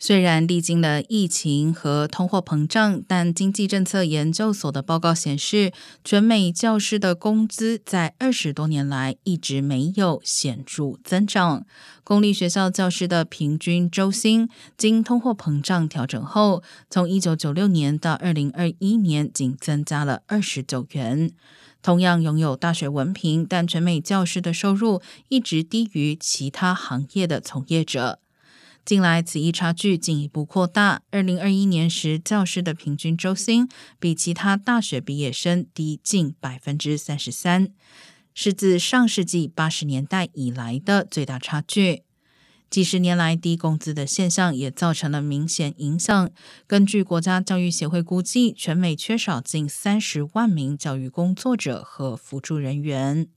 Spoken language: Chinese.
虽然历经了疫情和通货膨胀，但经济政策研究所的报告显示，全美教师的工资在二十多年来一直没有显著增长。公立学校教师的平均周薪经通货膨胀调整后，从一九九六年到二零二一年仅增加了二十九元。同样拥有大学文凭，但全美教师的收入一直低于其他行业的从业者。近来，此一差距进一步扩大。二零二一年时，教师的平均周薪比其他大学毕业生低近百分之三十三，是自上世纪八十年代以来的最大差距。几十年来，低工资的现象也造成了明显影响。根据国家教育协会估计，全美缺少近三十万名教育工作者和辅助人员。